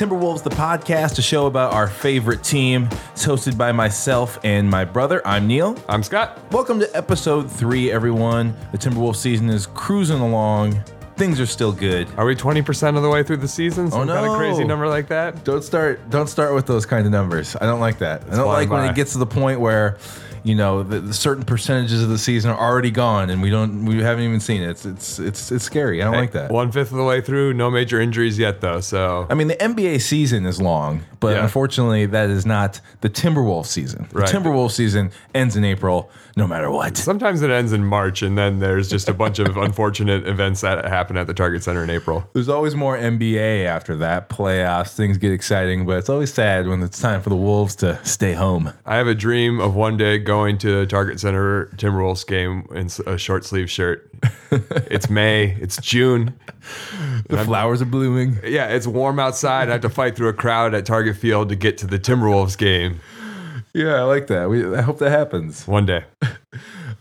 Timberwolves, the podcast, a show about our favorite team. It's hosted by myself and my brother. I'm Neil. I'm Scott. Welcome to episode three, everyone. The Timberwolves season is cruising along. Things are still good. Are we 20% of the way through the season? Oh, Some Oh, kind of crazy number like that? Don't start. Don't start with those kind of numbers. I don't like that. I don't flying like when by. it gets to the point where, you know, the, the certain percentages of the season are already gone and we don't, we haven't even seen it. It's, it's, it's, it's scary. I don't like that. One fifth of the way through, no major injuries yet, though. So I mean, the NBA season is long, but Yeah. unfortunately, that is not the Timberwolves season. The Right. Timberwolves season ends in April, no matter what. sometimes it ends in March, and then there's just a bunch of unfortunate events that happen at the Target Center in April. There's always more NBA after that, playoffs, things get exciting, but it's always sad when it's time for the Wolves to stay home. I have a dream of one day going to a Target Center Timberwolves game in a short sleeve shirt. it's May, it's June. The flowers are blooming. Yeah, it's warm outside. I have to fight through a crowd at Target Field to get to the Timberwolves game Yeah, I like that. We, I hope that happens. one day.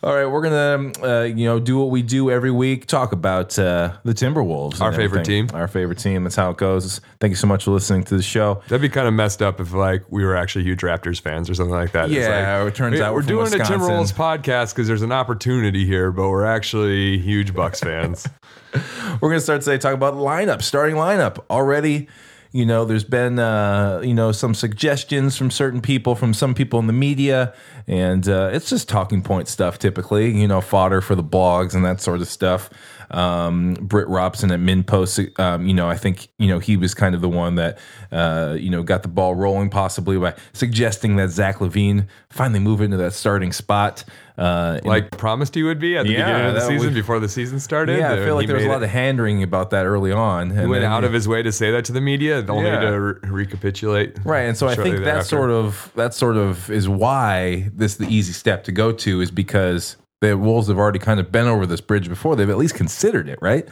All right, we're gonna uh, you know do what we do every week, talk about uh, the Timberwolves, Our favorite everything. team. our favorite team. That's how it goes. Thank you so much for listening to the show. That'd be kind of messed up if like we were actually huge Raptors fans or something like that. It's Yeah, like, it turns out we're we're doing a Timberwolves podcast because there's an opportunity here, but we're actually huge Bucks fans. We're gonna start today talk about lineup, starting lineup already. You know, there's been uh, you know some suggestions from certain people, from some people in the media, and uh, it's just talking point stuff. Typically, you know, fodder for the blogs and that sort of stuff. Um, Britt Robson at MinnPost, um, you know, I think you know he was kind of the one that uh, you know got the ball rolling, possibly by suggesting that Zach LaVine finally move into that starting spot. Uh, like promised he would be at the Yeah, beginning of the season was- before the season started. yeah, I feel like there was a lot it- of hand wringing about that early on. And He went then- out of his way to say that to the media, only Yeah. to re- recapitulate. Right, and so I think that thereafter. sort of that sort of is why this the easy step to go to is because the Wolves have already kind of been over this bridge before. They've at least considered it, right?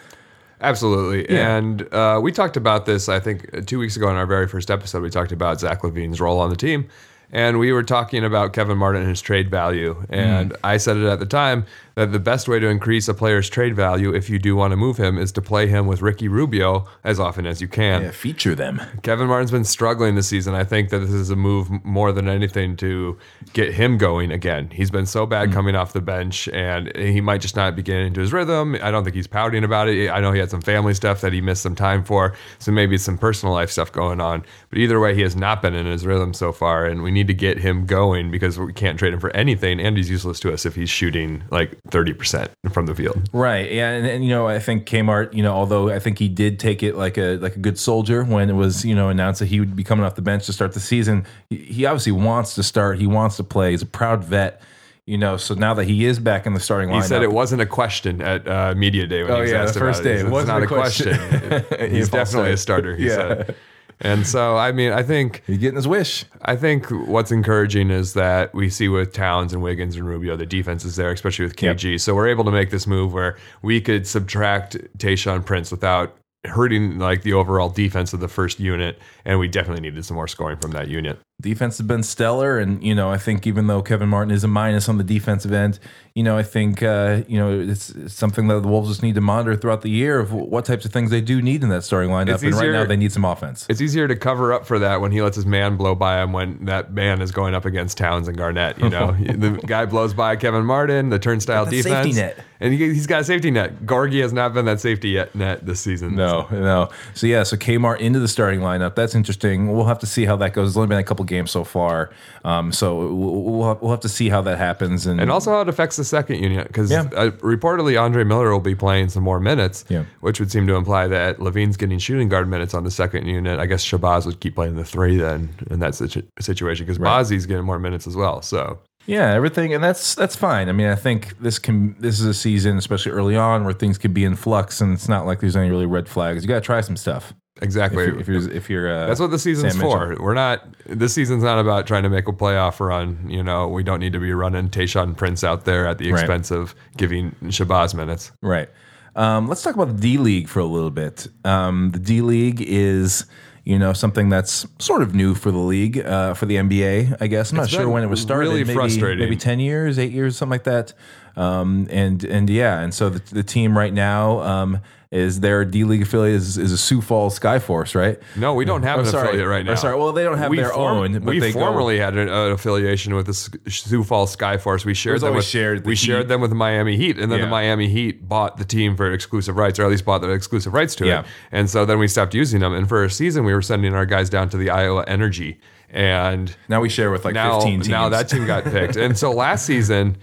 Absolutely. Yeah. And uh, we talked about this, I think, uh, two weeks ago in our very first episode. We talked about Zach LaVine's role on the team. And we were talking about Kevin Martin and his trade value. And Mm. I said it at the time that the best way to increase a player's trade value, if you do want to move him, is to play him with Ricky Rubio as often as you can. Yeah, feature them. Kevin Martin's been struggling this season. I think that this is a move more than anything to get him going again. He's been so bad hmm. coming off the bench, and he might just not be getting into his rhythm. I don't think he's pouting about it. I know he had some family stuff that he missed some time for, so maybe some personal life stuff going on. But either way, he has not been in his rhythm so far, and we need to get him going because we can't trade him for anything, and he's useless to us if he's shooting like thirty percent from the field. Right. Yeah, and, and you know, I think Kmart, you know, although I think he did take it like a like a good soldier when it was, you know, announced that he would be coming off the bench to start the season. He, obviously wants to start. He wants to play. He's a proud vet. You know, so now that he is back in the starting line, He lineup, said it wasn't a question at uh, media day when Oh, he was yeah, the first about day. It. It It's wasn't a question. question. He's definitely a starter. He Yeah. said. And so, I mean, I think he's getting his wish. I think what's encouraging is that we see with Towns and Wiggins and Rubio, the defense is there, especially with KG. So we're able to make this move where we could subtract Tayshaun Prince without hurting like the overall defense of the first unit, and we definitely needed some more scoring from that unit. Defense has been stellar and you know i think even though kevin martin is a minus on the defensive end you know i think uh, you know it's, it's something that the wolves just need to monitor throughout the year of what types of things they do need in that starting lineup It's and right now they need some offense It's easier to cover up for that when he lets his man blow by him when that man is going up against Towns and Garnett. You know, the guy blows by Kevin Martin, the turnstile defense, safety net. And he, he's got a safety net. Gargi has not been that safety yet net this season. no no so yeah so kmart into the starting lineup that's interesting we'll have to see how that goes it's only been a couple games so far um, so we'll, we'll, have, to see how that happens and, And also how it affects the second unit because Yeah. uh, reportedly Andre Miller will be playing some more minutes, Yeah. which would seem to imply that LaVine's getting shooting guard minutes on the second unit. I guess Shabazz would keep playing the three then in that situ- situation because Bazzi's getting more minutes as well. So Yeah, everything, and that's that's fine. I mean, I think this can this is a season, especially early on, where things could be in flux, and it's not like there's any really red flags. You got to try some stuff. exactly. If you're if you're, if you're uh, That's what the season's Sam for. Mitchell. We're not. This season's not about trying to make a playoff run. You know, we don't need to be running Tayshaun Prince out there at the Right. expense of giving Shabazz minutes. right. Um, let's talk about the D League for a little bit. Um, the D League is. You know something that's sort of new for the league, uh, for the NBA. I guess I'm not sure when it was started. really maybe, frustrating. Maybe ten years, eight years, something like that. Um, and and yeah, and so the, the team right now um, is their D League affiliate is, is a Sioux Falls Skyforce, right? No, we don't have Oh, an sorry. affiliate right Or now. sorry, well, they don't have their form- own, but we they go- formerly had an, an affiliation with the Sioux Falls Skyforce. We shared was them with shared the we Heat. shared them with the Miami Heat, and then Yeah. the Miami Heat bought the team for exclusive rights, or at least bought the exclusive rights to Yeah. it. And so then we stopped using them. And for a season, we were sending our guys down to the Iowa Energy, and Now we share with like now 15 teams. now that team got picked. and so last season.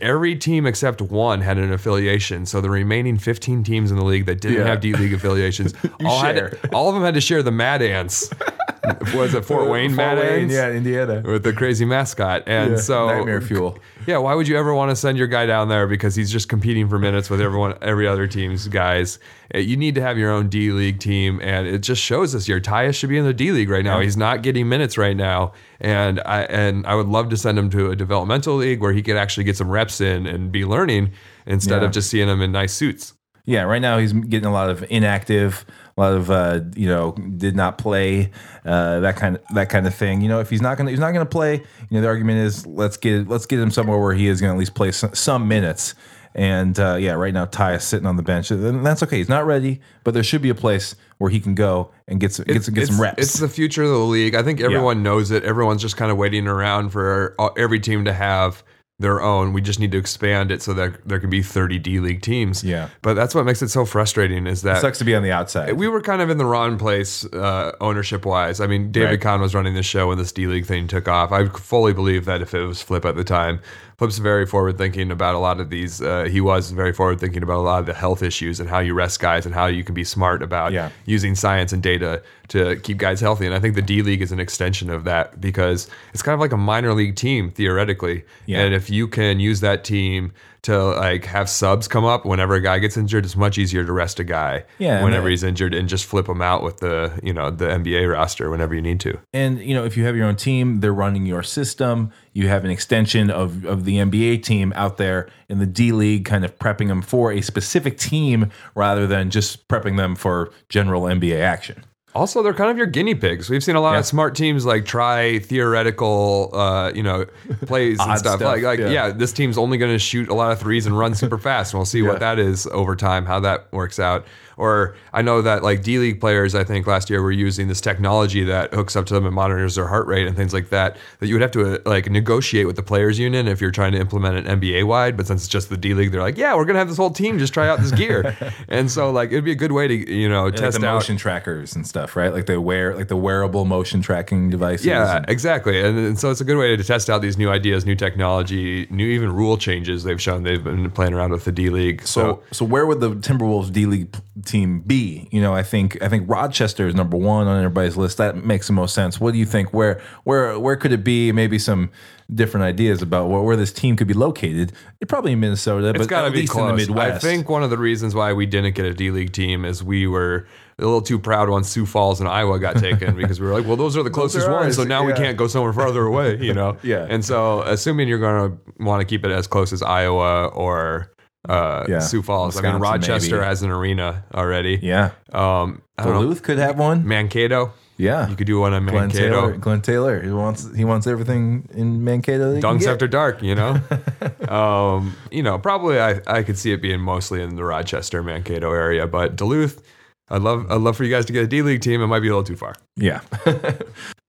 Every team except one had an affiliation. So the remaining 15 teams in the league that didn't Yeah. have D League affiliations, all, had to- all of them had to share the Mad Ants. Was it Fort Wayne Fort Wayne, yeah, Indiana. with the crazy mascot. And Yeah, so nightmare fuel. Yeah, why would you ever want to send your guy down there because he's just competing for minutes with everyone every other team's guys. Uh, You need to have your own D League team and it just shows us your Tyus should be in the D League right now. He's not getting minutes right now. And I and I would love to send him to a developmental league where he could actually get some reps in and be learning instead Yeah. of just seeing him in nice suits. Yeah, right now he's getting a lot of inactive, a lot of uh, you know did not play, uh, that kind of that kind of thing. You know, if he's not gonna he's not gonna play, you know the argument is let's get let's get him somewhere where he is gonna at least play some, some minutes. And uh, yeah, right now Ty is sitting on the bench, and that's okay. He's not ready, but there should be a place where he can go and get some get some, get some reps. It's the future of the league. I think everyone knows it. Everyone's just kind of waiting around for every team to have their own. We just need to expand it so that there can be 30 D League teams. Yeah. But that's what makes it so frustrating is that it sucks to be on the outside. we were kind of in the wrong place uh, ownership wise. I mean, David Right. Kahn was running the show when this D League thing took off. I fully believe that if it was Flip at the time, Flip's very forward thinking about a lot of these. Uh, he was very forward thinking about a lot of the health issues and how you rest guys and how you can be smart about Yeah. using science and data to keep guys healthy. And I think the D League is an extension of that because it's kind of like a minor league team theoretically. Yeah. And if you can use that team to like have subs come up whenever a guy gets injured, it's much easier to rest a guy Yeah, whenever he's injured and just flip him out with the you know the NBA roster whenever you need to. And you know, if you have your own team, they're running your system. You have an extension of of the NBA team out there in the D League, kind of prepping them for a specific team rather than just prepping them for general NBA action. Also, they're kind of your guinea pigs. We've seen a lot Yeah. of smart teams like try theoretical, uh, you know, plays and stuff. stuff, Like, like yeah. yeah. this team's only going to shoot a lot of threes and run super fast, and we'll see Yeah. what that is over time, how that works out. Or I know that like D League players, I think last year were using this technology that hooks up to them and monitors their heart rate and things like that. That you would have to uh, like negotiate with the players union if you're trying to implement it NBA wide. But since it's just the D League, they're like, yeah, we're gonna have this whole team just try out this gear. and so like it'd be a good way to you know Like test the out motion trackers and stuff, right? Like the wear like the wearable motion tracking devices. Yeah, and- exactly. And, and so it's a good way to test out these new ideas, new technology, new even rule changes they've shown they've been playing around with the D League. So, So, so where would the Timberwolves D League team B. You know, I think I think Rochester is number one on everybody's list. That makes the most sense. What do you think? Where where where could it be? Maybe some different ideas about where, where this team could be located. It probably in Minnesota, it's but got to at be least close. in the Midwest. I think one of the reasons why we didn't get a D League team is we were a little too proud once Sioux Falls and Iowa got taken because we were like, well, those are the closest are ones, ours, so now we can't go somewhere farther away, you know? Yeah. And so, assuming you're going to want to keep it as close as Iowa or uh, Yeah. Sioux Falls, I mean, Rochester maybe. has an arena already. yeah, Um, I know. Duluth could have one. Mankato. Yeah, You could do one in Glenn Taylor. Mankato. Glenn Taylor. He wants he wants everything in Mankato. that he can Dunks after dark, you know. um, you know, probably I, I could see it being mostly in the Rochester, Mankato area, but Duluth, I'd love I'd love for you guys to get a D League team. It might be a little too far. Yeah.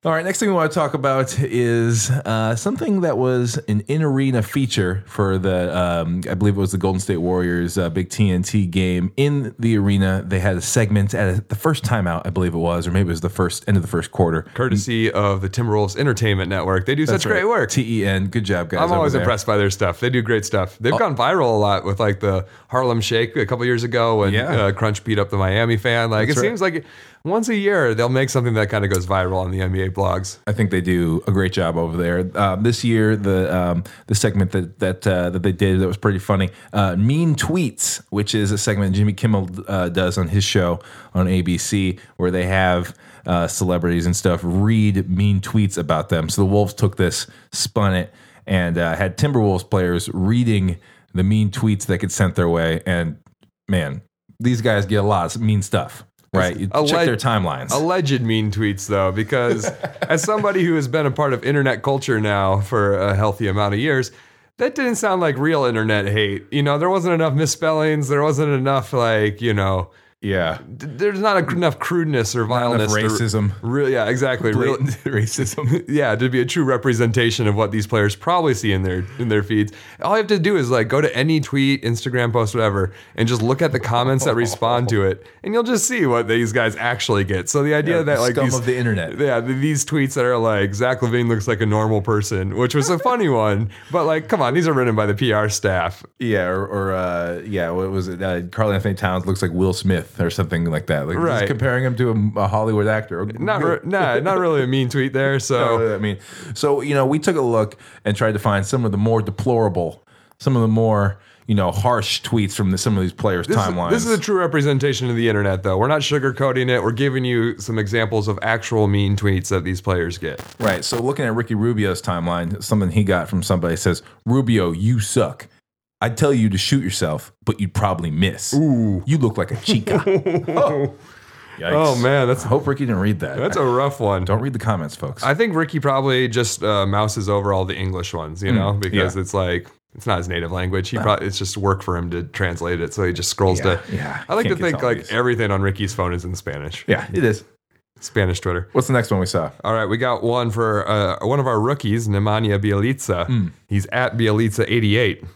All right. Next thing we want to talk about is uh, something that was an in arena feature for the, um, I believe it was the Golden State Warriors uh, big TNT game in the arena. They had a segment at the first timeout, I believe it was, or maybe it was the first end of the first quarter. Courtesy of the Timberwolves Entertainment Network, they do such great work. T E N. Good job, guys. I'm always there. impressed by their stuff. They do great stuff. They've gone viral a lot with like the Harlem Shake a couple years ago when Yeah. uh, Crunch beat up the Miami fan. Like That's it right. seems like once a year they'll make something that kind of goes viral on the NBA blogs. I think they do a great job over there. Um, this year, the um, the segment that that uh, that they did that was pretty funny, uh, mean tweets, which is a segment Jimmy Kimmel uh, does on his show on ABC, where they have uh, celebrities and stuff read mean tweets about them. So the Wolves took this, spun it, and uh, had Timberwolves players reading the mean tweets that get sent their way. And man, these guys get a lot of mean stuff. Right, you Alleg- check their timelines. Alleged mean tweets, though, because as somebody who has been a part of internet culture now for a healthy amount of years, that didn't sound like real internet hate. You know, there wasn't enough misspellings. There wasn't enough like you know. Yeah. There's not a, enough crudeness or vileness. racism. Real, yeah, exactly. Real, racism. yeah, to be a true representation of what these players probably see in their in their feeds. All you have to do is like go to any tweet, Instagram post, whatever, and just look at the comments that respond to it, and you'll just see what these guys actually get. So the idea Yeah, that the like scum these, of the internet. yeah, these tweets that are like Zach LaVine looks like a normal person, which was a funny one, but like, come on, these are written by the PR staff. Yeah, or, or uh, yeah, what was it? Uh, Karl Anthony Towns looks like Will Smith or something like that. Like Right. comparing him to a, a Hollywood actor. Not, re- nah, not really a mean tweet there. So really, I mean, so you know, we took a look and tried to find some of the more deplorable, some of the more you know harsh tweets from the, some of these players' This, timelines. this is a true representation of the internet, though. We're not sugarcoating it. We're giving you some examples of actual mean tweets that these players get. right. So looking at Ricky Rubio's timeline, something he got from somebody says, "Rubio, you suck." I'd tell you to shoot yourself, but you'd probably miss. Ooh. You look like a chica. oh. Yikes. Oh man, that's I hope Ricky didn't read that. that's a rough one. Don't read the comments, folks. I think Ricky probably just uh, mouses over all the English ones, you know, because yeah. it's like it's not his native language. He probably it's just work for him to translate it, so he just scrolls Yeah, to. yeah. I like to think like these. everything on Ricky's phone is in Spanish. yeah, it is. Spanish Twitter. What's the next one we saw? All right, we got one for uh, one of our rookies, Nemanja Bjelica. Hmm. He's at Bjelica88.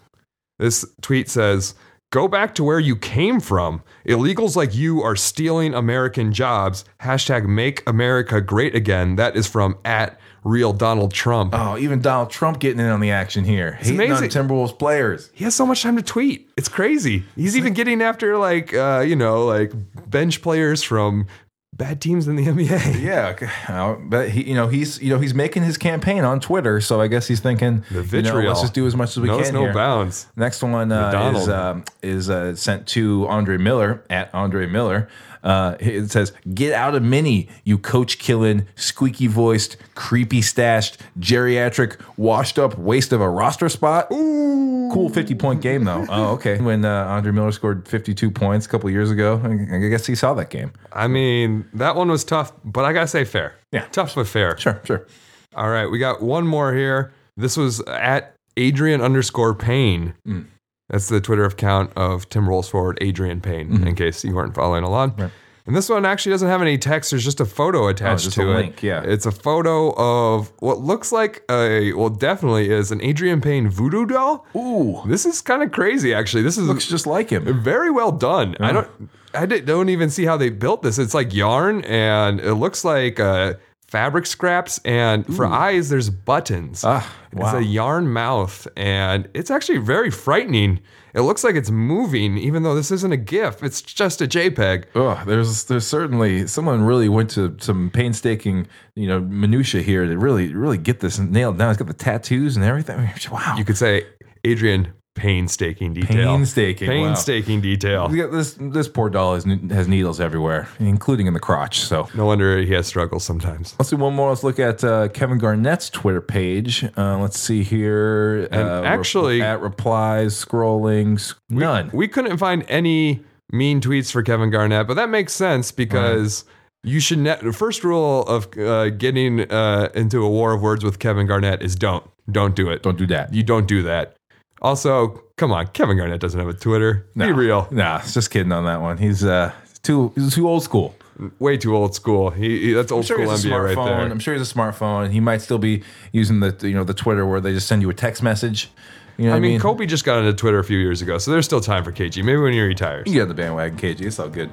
This tweet says, Go back to where you came from. Illegals like you are stealing American jobs. Hashtag make America great again. That is from at real Donald Trump. Oh, even Donald Trump getting in on the action here. Hating on amazing. Timberwolves players. He has so much time to tweet. It's crazy. He's even getting after like uh, you know, like bench players from bad teams in the NBA. Yeah. But he, you know, he's you know he's making his campaign on Twitter, so I guess he's thinking, The you know, let's just do as much as we Knows can no here. bounds. Next one uh, is um, is uh, sent to Andre Miller at Andre Miller. Uh, it says, "Get out of mini, you coach killing, squeaky voiced, creepy stashed, geriatric, washed up waste of a roster spot." Ooh, cool fifty point game though. oh, okay. When uh, Andre Miller scored fifty two points a couple years ago, I I guess he saw that game. I mean, that one was tough, but I gotta say fair. Yeah. Tough but fair. Sure, sure. All right, we got one more here. This was at Adreian underscore Payne. Mm. That's the Twitter account of Tim Rolls forward Adreian Payne, Mm-hmm. in case you weren't following along. And this one actually doesn't have any text. There's just a photo attached Oh, to a it. link, yeah. It's a photo of what looks like a, well, definitely is an Adreian Payne voodoo doll. Ooh, This is kind of crazy, actually. This is looks just like him. very well done. I don't. I don't even see how they built this. It's like yarn, and it looks like uh, fabric scraps. And for eyes, there's buttons. Ah, It's a yarn mouth, and it's actually very frightening. It looks like it's moving, even though this isn't a GIF. It's just a JPEG. Oh, there's there's certainly someone really went to some painstaking, you know, minutia here to really really get this nailed down. It's got the tattoos and everything. Wow. You could say Adrian painstaking detail. Painstaking, wow. Painstaking detail. We this this poor doll has, has needles everywhere, including in the crotch. So No wonder he has struggles sometimes. let's do one more. Let's look at uh, Kevin Garnett's Twitter page. Uh, let's see here. And uh, actually- at replies, scrolling, s- none. We couldn't find any mean tweets for Kevin Garnett, but that makes sense because you should. Ne- the first rule of uh, getting uh, into a war of words with Kevin Garnett is don't don't do it. Don't do that. You don't do that. Also, come on, Kevin Garnett doesn't have a Twitter. Be real. Nah, just kidding on that one. He's uh too he's too old school. Way too old school. He, he- that's old I'm sure school NBA right smartphone. there. I'm sure he's a smartphone. He might still be using the you know the Twitter where they just send you a text message. You know what I mean, Kobe just got into Twitter a few years ago, so there's still time for KG. Maybe when he retires. you get on the bandwagon, KG. It's all good.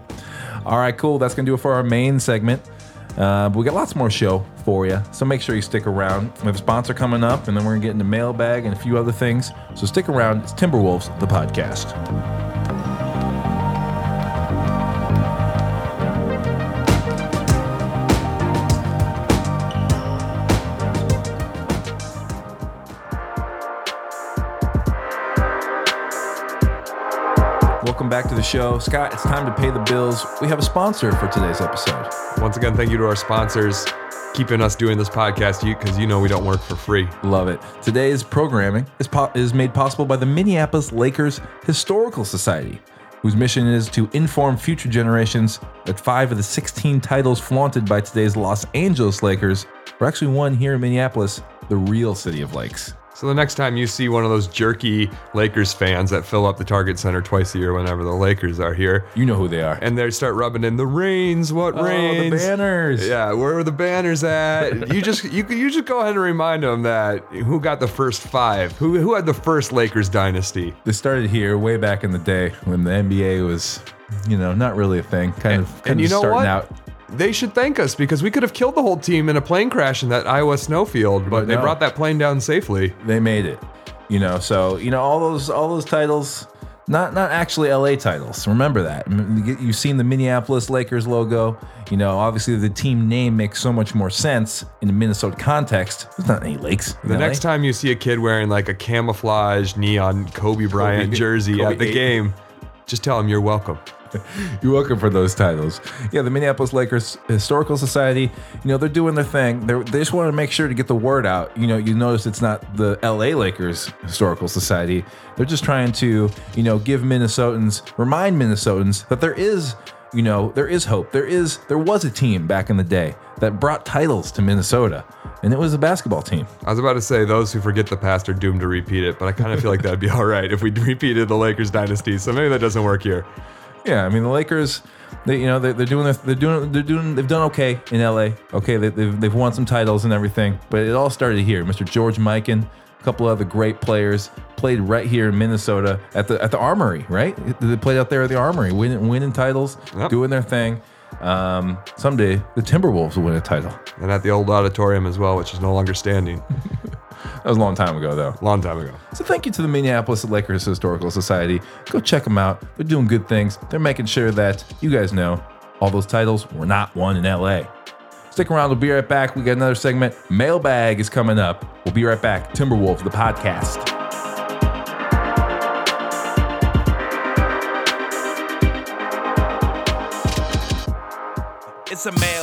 All right, cool. That's gonna do it for our main segment. Uh, but we got lots more show for you, so make sure you stick around. We have a sponsor coming up, and then we're gonna get into mailbag and a few other things. So stick around. It's Timberwolves, the podcast. The show. Scott, it's time to pay the bills. We have a sponsor for today's episode. Once again, thank you to our sponsors keeping us doing this podcast because you know we don't work for free. Love it. Today's programming is, po- is made possible by the Minneapolis Lakers Historical Society, whose mission is to inform future generations that five of the 16 titles flaunted by today's Los Angeles Lakers were actually won here in Minneapolis, the real city of lakes. So the next time you see one of those jerky Lakers fans that fill up the Target Center twice a year whenever the Lakers are here, You know who they are. and they start rubbing in the reins, what Oh, the banners. Yeah, where are the banners at? you just you you just go ahead and remind them that who got the first five, who who had the first Lakers dynasty. They started here way back in the day when the NBA was, you know, not really a thing. Kind of, kind and of you know starting what? out. They should thank us because we could have killed the whole team in a plane crash in that Iowa snowfield, but, they no. brought that plane down safely. They made it. You know, so you know all those all those titles, not not actually LA titles. Remember that. M- you- You've seen the Minneapolis Lakers logo. You know, obviously the team name makes so much more sense in the Minnesota context. There's not any lakes. in The LA. next time you see a kid wearing like a camouflage neon Kobe Bryant jersey Kobe at the eight. game, just tell him you're welcome. You're welcome for those titles. Yeah, the Minneapolis Lakers Historical Society, you know, they're doing their thing. They're, they just want to make sure to get the word out. You know, you notice it's not the LA Lakers Historical Society. They're just trying to, you know, give Minnesotans, remind Minnesotans that there is, you know, there is hope. There is, there was a team back in the day that brought titles to Minnesota, and it was a basketball team. I was about to say those who forget the past are doomed to repeat it, but I kind of feel like that'd be all right if we repeated the Lakers dynasty. So maybe that doesn't work here. Yeah, I mean the Lakers, they you know they're, they're doing their, they're doing they're doing they've done okay in LA. Okay, they, they've they've won some titles and everything, but it all started here. Mr. George Mikan, a couple other great players played right here in Minnesota at the at the Armory. Right, they played out there at the Armory, winning winning titles, Yep. doing their thing. Um, someday the Timberwolves will win a title. And at the old auditorium as well, which is no longer standing. That was a long time ago though. Long time ago. So thank you to the Minneapolis Lakers Historical Society. Go check them out. They're doing good things. They're making sure that you guys know all those titles were not won in LA. Stick around. We'll be right back. We got another segment. Mailbag is coming up. We'll be right back. Timberwolves, the podcast. It's a mailbag.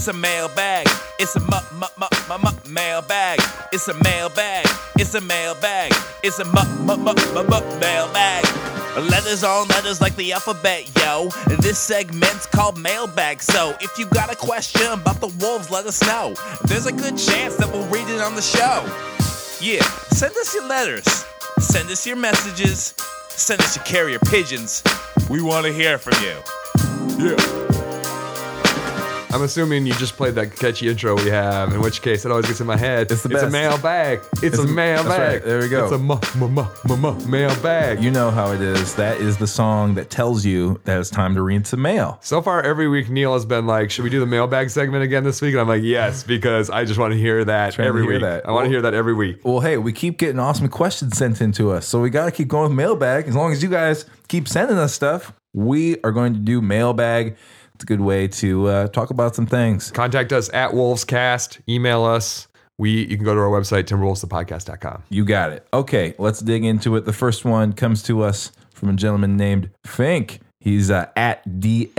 It's a mailbag. It's a mu- mu- mu- mu- mu- mailbag. It's a mailbag. It's a mailbag. It's a mu- mu- mu- mu- mu- mailbag. Letters on letters like the alphabet, yo. This segment's called mailbag. So if you got a question about the wolves, let us know. There's a good chance that we'll read it on the show. Yeah, send us your letters. Send us your messages. Send us your carrier pigeons. We want to hear from you. Yeah. I'm assuming you just played that catchy intro we have, in which case it always gets in my head. It's the a best. mailbag. It's, It's a a- mailbag. right. There we go. It's a mu- mu- mu- mu- mu- mailbag. You know how it is. That is the song that tells you that it's time to read some mail. So far, every week, Neil has been like, "Should we do the mailbag segment again this week?" And I'm like, "Yes," because I just want to hear that Trying every hear week. that. I want to Well- hear that every week. Well, hey, we keep getting awesome questions sent in to us. So we got to keep going with mailbag. As long as you guys keep sending us stuff, we are going to do mailbag. It's a good way to uh, talk about some things. Contact us at Wolvescast. Email us. We you can go to our website timberwolvesthepodcast.com. You got it. Okay, let's dig into it. The first one comes to us from a gentleman named Fink. He's uh, at DSFINK,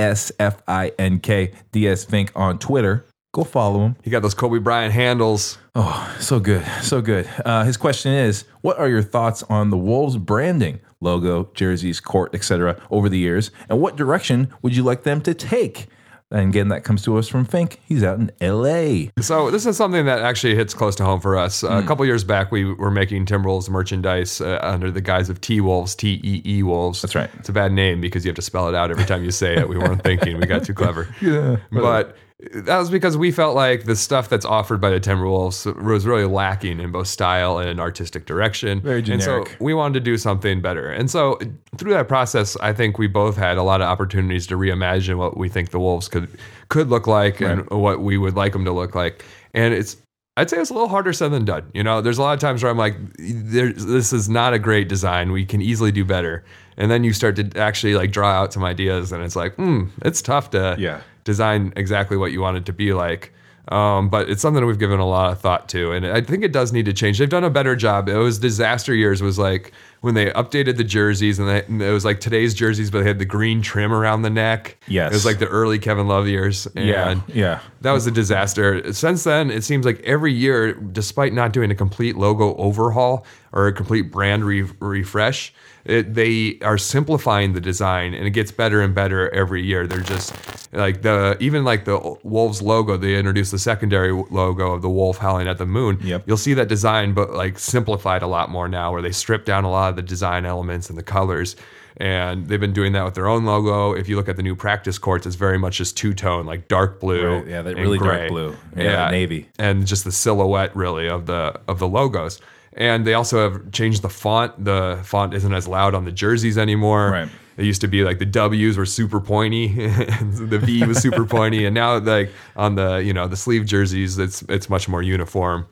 DS Fink on Twitter. Go follow him. He got those Kobe Bryant handles. Oh, so good. So good. Uh, his question is What are your thoughts on the Wolves branding, logo, jerseys, court, etc., over the years? And what direction would you like them to take? And again, that comes to us from Fink. He's out in LA. So this is something that actually hits close to home for us. Uh, A couple years back, we were making Timberwolves merchandise uh, under the guise of T Wolves, T E E Wolves. That's right. It's a bad name because you have to spell it out every time you say it. We weren't thinking. We got too clever. Yeah. But that was because we felt like the stuff that's offered by the Timberwolves was really lacking in both style and artistic direction. Very generic. And so we wanted to do something better. And so through that process, I think we both had a lot of opportunities to reimagine what we think the Wolves could could look like and what we would like them to look like. And it's I'd say it's a little harder said than done. You know, there's a lot of times where I'm like, this is not a great design. We can easily do better. And then you start to actually like draw out some ideas, and it's like, hmm, it's tough to Yeah. Design exactly what you want it to be like. Um, but it's something that we've given a lot of thought to, and I think it does need to change. They've done a better job. It was disaster years. Was like when they updated the jerseys, and, they, and it was like today's jerseys, but they had the green trim around the neck. Yes. it was like the early Kevin Love years. Yeah, yeah. that was a disaster. Since then, it seems like every year, despite not doing a complete logo overhaul or a complete brand re- refresh, it, they are simplifying the design and it gets better and better every year. They're just like the even like the Wolves logo. They introduced the secondary logo of the wolf howling at the moon. Yep. You'll see that design, but like simplified a lot more now, where they strip down a lot of the design elements and the colors. And they've been doing that with their own logo. If you look at the new practice courts, it's very much just two tone, like dark blue. Right, yeah, that really dark blue. Yeah, the navy. and just the silhouette really of the of the logos. And they also have changed the font. The font isn't as loud on the jerseys anymore. Right. It used to be like the W's were super pointy, the V was super pointy, and now like on the you know the sleeve jerseys, it's it's much more uniform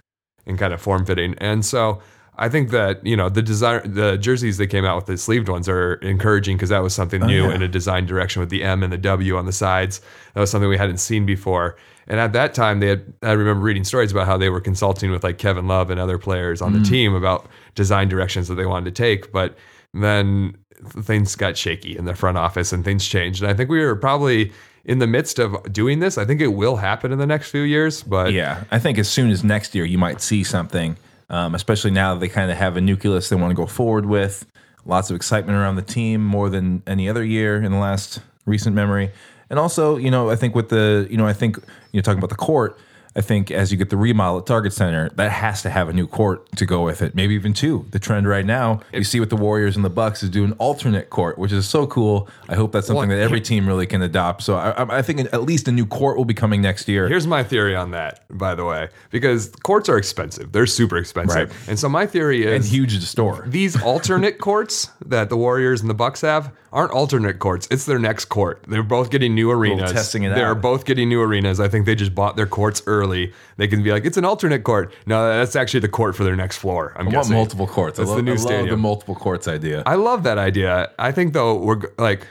and kind of form fitting. And so I think that you know the design the jerseys they came out with the sleeved ones are encouraging because that was something new Oh, yeah. in a design direction with the M and the W on the sides. That was something we hadn't seen before. And at that time, they had I remember reading stories about how they were consulting with like Kevin Love and other players on the Mm. team about design directions that they wanted to take. But then things got shaky in the front office and things changed. And I think we were probably in the midst of doing this. I think it will happen in the next few years. But Yeah, I think as soon as next year you might see something, um, especially now that they kind of have a nucleus they want to go forward with. Lots of excitement around the team more than any other year in the last recent memory. And also, you know, I think with the, you know, I think you're talking about the court. I think as you get the remodel at Target Center, that has to have a new court to go with it, maybe even two. The trend right now, you see with the Warriors and the Bucks is doing alternate court, which is so cool. I hope that's something Well, that every team really can adopt. So I, I- think at least a new court will be coming next year. Here's my theory on that, by the way, because courts are expensive. They're super expensive. Right. And so my theory and is huge to store. these alternate courts that the Warriors and the Bucks have aren't alternate courts. It's their next court. They're both getting new arenas. testing it They're out. both getting new arenas. I think they just bought their courts early. They can be like, it's an alternate court. No, that's actually the court for their next floor. I'm I want multiple courts. That's I love, the new I love stadium. the multiple courts idea. I love that idea. I think though we're like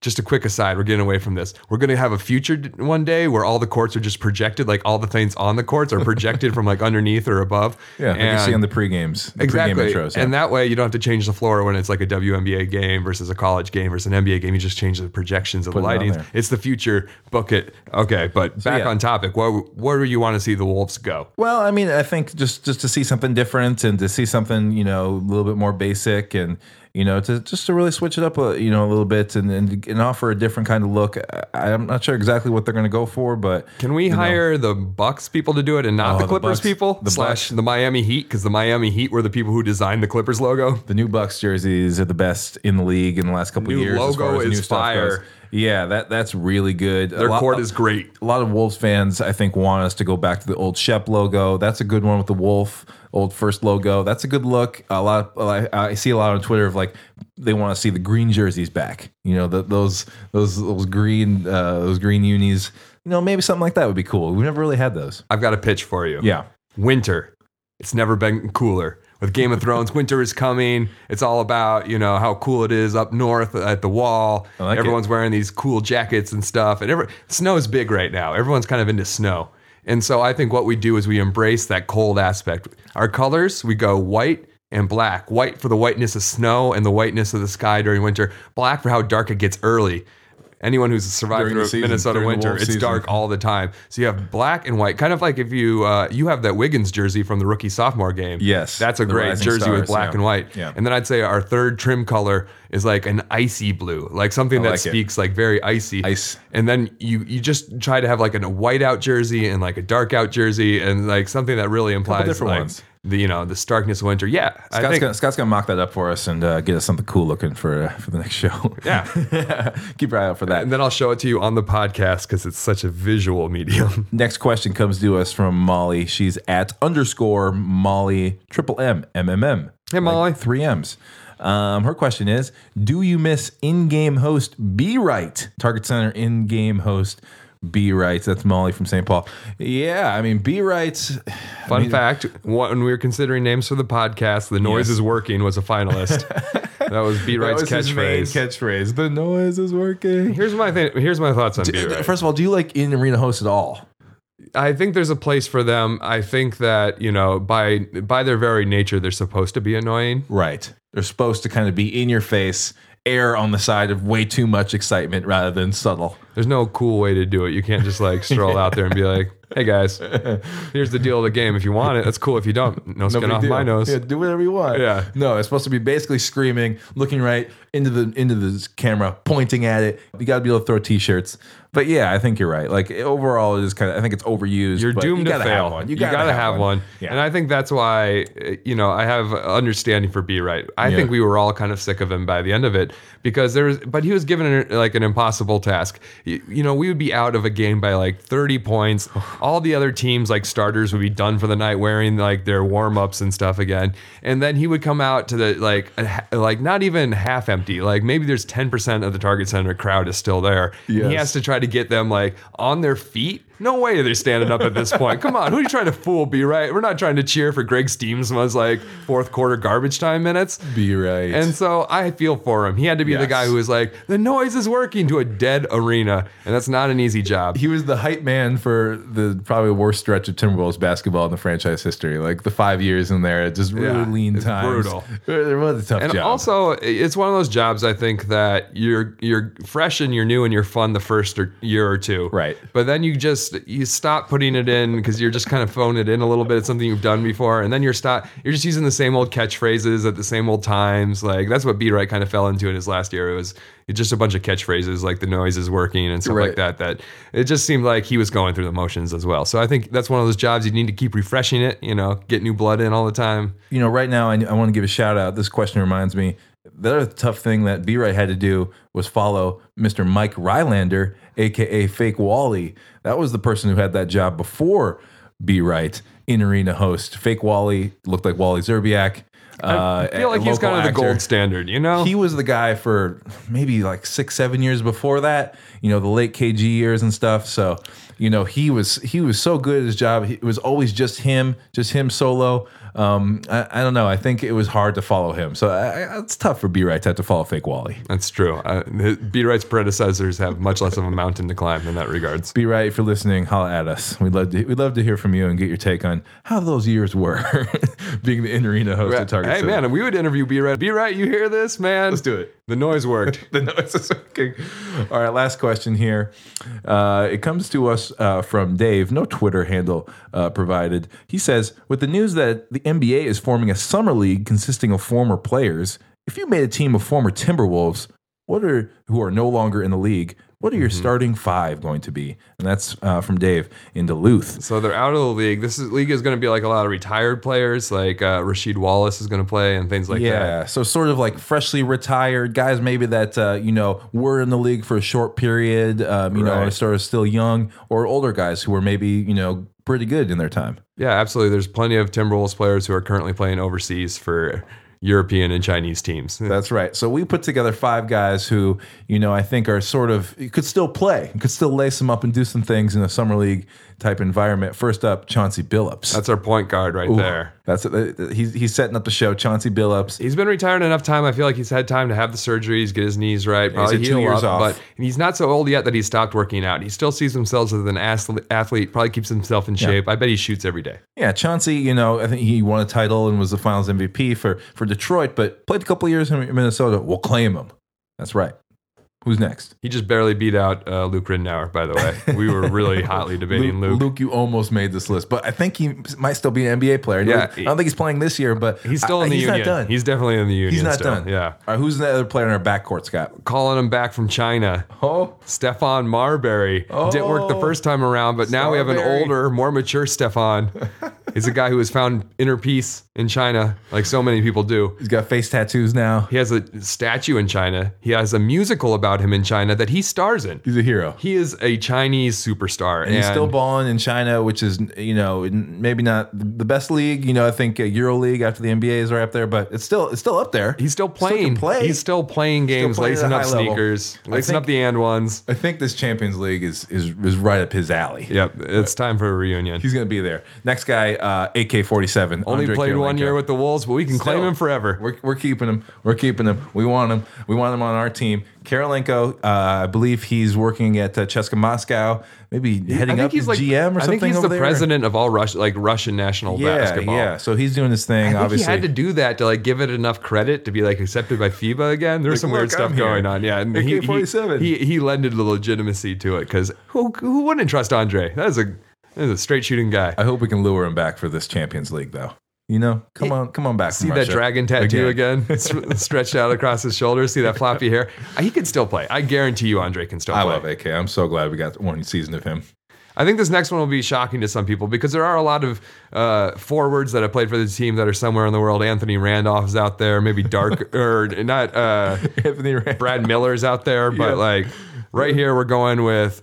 just a quick aside, we're getting away from this. We're going to have a future one day where all the courts are just projected, like all the things on the courts are projected from like underneath or above. yeah, like you see on the pre-games, the exactly. pre-game intros. yeah. And that way you don't have to change the floor when it's like a WNBA game versus a college game versus an NBA game. You just change the projections of Put the lighting. there. It's the future. Book it. Okay, but back yeah. on topic. Where where do you want to see the Wolves go? Well, I mean, I think just just to see something different and to see something you know a little bit more basic and you know to just to really switch it up a you know a little bit and and, and offer a different kind of look. I, I'm not sure exactly what they're going to go for, but Can we hire the Bucks people to do it and not Oh, the the Clippers Bucks- people the slash the Miami Heat? Because the Miami Heat were the people who designed the Clippers logo. the new Bucks jerseys are the best in the league in the last couple New of years. as logo as new is fire. Yeah, that that's really good. Their lot- court is great. a lot of Wolves fans, I think, want us to go back to the old Shep logo. That's a good one with the wolf, old first logo. That's a good look. A lot, I I see a lot on Twitter of like they want to see the green jerseys back. You know, the, those those those green uh, those green unis. You know, maybe something like that would be cool. We've never really had those. I've got a pitch for you. Yeah, winter. It's never been cooler. With Game of Thrones, winter is coming. It's all about, you know, how cool it is up north at the wall. Like it. Everyone's wearing these cool jackets and stuff. And every, snow is big right now. Everyone's kind of into snow. And so I think what we do is we embrace that cold aspect. Our colors, we go white and black. White for the whiteness of snow and the whiteness of the sky during winter. Black for how dark it gets early. Anyone who's survived through season, Minnesota winter, it's season. dark all the time. So you have black and white, kind of like if you uh, you have that Wiggins jersey from the rookie sophomore game. Yes, that's a great jersey with black yeah. and white. Yeah. And then I'd say our third trim color is like an icy blue, like something that like it. speaks like very icy. Ice. And then you you just try to have like a white out jersey and like a dark out jersey and like something that really implies different like ones. The you know the starkness of winter. Yeah, I Scott's think gonna, Scott's gonna mock that up for us and uh, get us something cool looking for uh, for the next show. yeah. keep your eye out for that. and then I'll show it to you on the podcast because it's such a visual medium. Next question comes to us from Molly. She's at underscore Molly triple M M M M. Hey, Molly. Like three M's. Um, her question is: Do you miss in-game host Be Right? Target Center in-game host Be Right. That's Molly from St. Paul. Yeah, I mean Be Right. Fun fact: when we were considering names for the podcast, "The Noise Yes. is Working" was a finalist. that was B Wright's catchphrase. catchphrase. The noise is working. Here's my thing. Here's my thoughts on B Wright. First of all, do you like in-arena hosts at all? I think there's a place for them. I think that you know, by by their very nature, they're supposed to be annoying. Right. They're supposed to kind of be in your face, err on the side of way too much excitement rather than subtle. There's no cool way to do it. You can't just like stroll out there and be like, hey guys, here's the deal of the game. If you want it, that's cool. If you don't, no skin big off deal. my nose. Yeah, do whatever you want. Yeah. No, it's supposed to be basically screaming, looking right into the into the camera, pointing at it. You got to be able to throw t-shirts. But yeah, I think you're right. Like overall, it is kind of. I think it's overused. You're doomed you to gotta fail. Have one. You, gotta, have, one. Yeah. And I think that's why, you know, I have understanding for B right. I Yeah. think we were all kind of sick of him by the end of it because there's, but he was given an, like an impossible task. You, you know, we would be out of a game by like 30 points. All the other teams, like starters, would be done for the night wearing like their warm ups and stuff again. And then he would come out to the like, a, like not even half empty. Like maybe there's 10% of the Target Center crowd is still there. And he has to try to get them like on their feet. No way they're standing up at this point. Come on, who are you trying to fool? Be right. We're not trying to cheer for Greg Stiemsma's like fourth quarter garbage time minutes. Be right. And so I feel for him. He had to be the guy who was like, the noise is working to a dead arena. And that's not an easy job. he was the hype man for the probably worst stretch of Timberwolves basketball in the franchise history. Like the five years in there, just really Yeah, lean times. brutal. It was a tough job. and job. also, it's one of those jobs I think that you're you're fresh and you're new and you're fun the first or year or two, Right. But then you just you stop putting it in because you're just kind of phoning it in a little bit. It's something you've done before, and then you're stop you're just using the same old catchphrases at the same old times. Like that's what B Right kind of fell into in his last year. It was just a bunch of catchphrases like the noise is working and stuff Right. like that. That it just seemed like he was going through the motions as well. So I think that's one of those jobs you need to keep refreshing it. You know, get new blood in all the time. you know, right now, I, I want to give a shout out. This question reminds me. The other tough thing that B Right had to do was follow Mr. Mike Rylander, aka Fake Wally. That was the person who had that job before B Right in arena host. Fake Wally looked like Wally Szczerbiak. Uh, I feel like he's kind of the actor. gold standard. You know, He was the guy for maybe like six, seven years before that. You know, the late KG years and stuff. So, you know, he was he was so good at his job. It was always just him, just him solo. Um, I, I don't know. I think it was hard to follow him. So I, I- it's tough for B Right to have to follow Fake Wally. That's true. Uh, B Right's predecessors have much less of a mountain to climb in that regards. B Right, if you're listening, holla at us. We'd love to we'd love to hear from you and get your take on how those years were being the in arena host at Target. hey Center. man, we would interview B Right. B Right, you hear this, man? Let's do it. The noise worked. the noise is working. All right, last question here. Uh, it comes to us uh, from Dave. No Twitter handle uh, provided. He says, with the news that the NBA is forming a summer league consisting of former players, if you made a team of former Timberwolves, what are who are no longer in the league? What are your starting five going to be? And that's uh, from Dave in Duluth. so they're out of the league. This is, league is going to be like a lot of retired players, like uh, Rasheed Wallace is going to play and things like that. yeah, so sort of like freshly retired guys, maybe that uh, you know were in the league for a short period, um, you know, Right. are sort of still young, or older guys who were maybe you know pretty good in their time. Yeah, absolutely. There's plenty of Timberwolves players who are currently playing overseas for European and Chinese teams. That's right. So we put together five guys who you know I think are sort of could still play, could still lace them up and do some things in a summer league type environment. First up, Chauncey Billups. That's our point guard right there. That's uh, he's he's setting up the show. Chauncey Billups. He's been retired enough time. I feel like he's had time to have the surgeries, get his knees right, probably heal years up. off. But he's not so old yet that he stopped working out. He still sees himself as an athlete. athlete probably keeps himself in shape. I bet he shoots every day. Yeah, Chauncey, you know, I think he won a title and was the finals MVP for, for Detroit, but played a couple years in Minnesota. We'll claim him. That's right. Who's next? He just barely beat out uh, Luke Ridnour, by the way. We were really hotly debating Luke. Luke, you almost made this list, but I think he might still be an NBA player. Yeah. I don't think he's playing this year, but He's still I- in the he's union. not done. He's definitely in the union. He's not still. done. Yeah. All right, who's the other player in our backcourt, Scott? Calling him back from China. Oh, Stephon Marbury. Didn't work the Oh. first time around, but now we have an older, more mature Stephon. He's a guy who has found inner peace in China, like so many people do. he's got face tattoos now. He has a statue in China. He has a musical about him in China that he stars in. He's a hero. He is a Chinese superstar. And he's still balling in China, which is you know maybe not the best league. You know, I think uh, Euro League after the NBA is right up there, but it's still it's still up there. He's still playing. play. He's still playing games, at lacing up high level. sneakers, lacing think- up the and ones. I think this Champions League is is is right up his alley. Yep, it's time for a reunion. He's going to be there. Next guy, uh, AK forty seven. Only played one year with the Wolves, but we can claim Still. him forever. We're, we're keeping him. We're keeping him. We want him. We want him on our team. Kirilenko, uh, I believe he's working at uh, Cheska Moscow, maybe heading up his GM or something. I think he's over the there. president of all Russian, like Russian national Yeah, basketball. yeah. So he's doing his thing. I think obviously, he had to do that to like give it enough credit to be like accepted by FIBA again. There's Like, some weird look, stuff I'm here. going on. Yeah, and he, he, AK-47. he he lended the legitimacy to it because who who wouldn't trust Andre? That is a He's a straight shooting guy. I hope we can lure him back for this Champions League, though. You know, come on, come on back. See that dragon tattoo again, S- stretched out across his shoulders. See that floppy hair? Uh, He can still play. I guarantee you, Andre can still I play. love AK. I'm so glad we got one season of him. I think this next one will be shocking to some people because there are a lot of uh, forwards that have played for the team that are somewhere in the world. Anthony Randolph is out there, maybe Dark or not. Uh, Anthony Rand. Brad Miller's out there, but Yeah. like right here, we're going with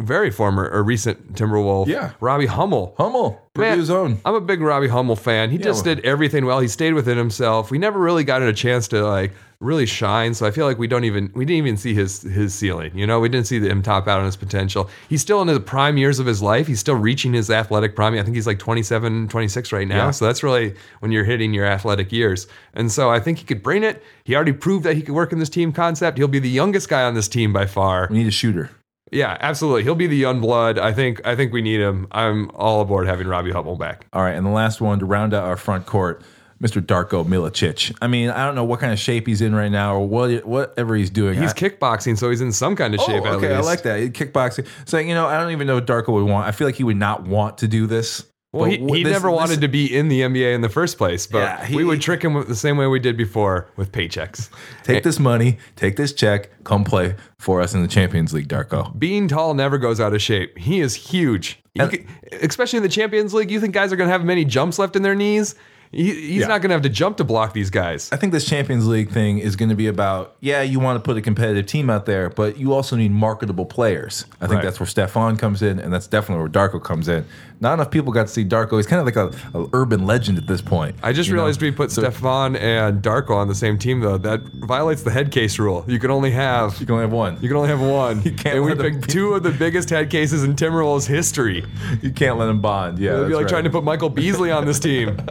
very former or recent Timberwolf, Yeah. Robbie Hummel. Hummel, Man, Purdue's own. I'm a big Robbie Hummel fan. He just did everything well. He stayed within himself. We never really got a chance to like really shine. So I feel like we don't even we didn't even see his his ceiling. You know, we didn't see him top out on his potential. He's still in the prime years of his life. He's still reaching his athletic prime. I think he's like 27, 26 right now. Yeah. So that's really when you're hitting your athletic years. And so I think he could bring it. He already proved that he could work in this team concept. He'll be the youngest guy on this team by far. We need a shooter. Yeah, absolutely. He'll be the young blood. I think I think we need him. I'm all aboard having Robbie Hummel back. All right, and the last one to round out our front court, Mr. Darko Milicic. I mean, I don't know what kind of shape he's in right now or what whatever he's doing. He's I- kickboxing, so he's in some kind of Oh, shape at okay, I like that. Kickboxing. So you know, I don't even know what Darko would want. I feel like he would not want to do this. Well, he, he this- never this- wanted to be in the NBA in the first place, but Yeah, he- we would trick him the same way we did before with paychecks. take this money, take this check, come play for us in the Champions League, Darko. Being tall never goes out of shape. He is huge, And- could- especially in the Champions League. You think guys are going to have many jumps left in their knees? He, he's Yeah. not going to have to jump to block these guys. I think this Champions League thing is going to be about, yeah, you want to put a competitive team out there, but you also need marketable players. I think Right. that's where Stephon comes in, and that's definitely where Darko comes in. Not enough people got to see Darko. He's kind of like a, a urban legend at this point. I just you know? realized we put Stephon and Darko on the same team, though. That violates the head case rule. You can only have You can only have one. you can only have one. You can't and we picked two of the biggest head cases in Timberwolves history. You can't let them bond. Yeah, It would be like right. trying to put Michael Beasley on this team.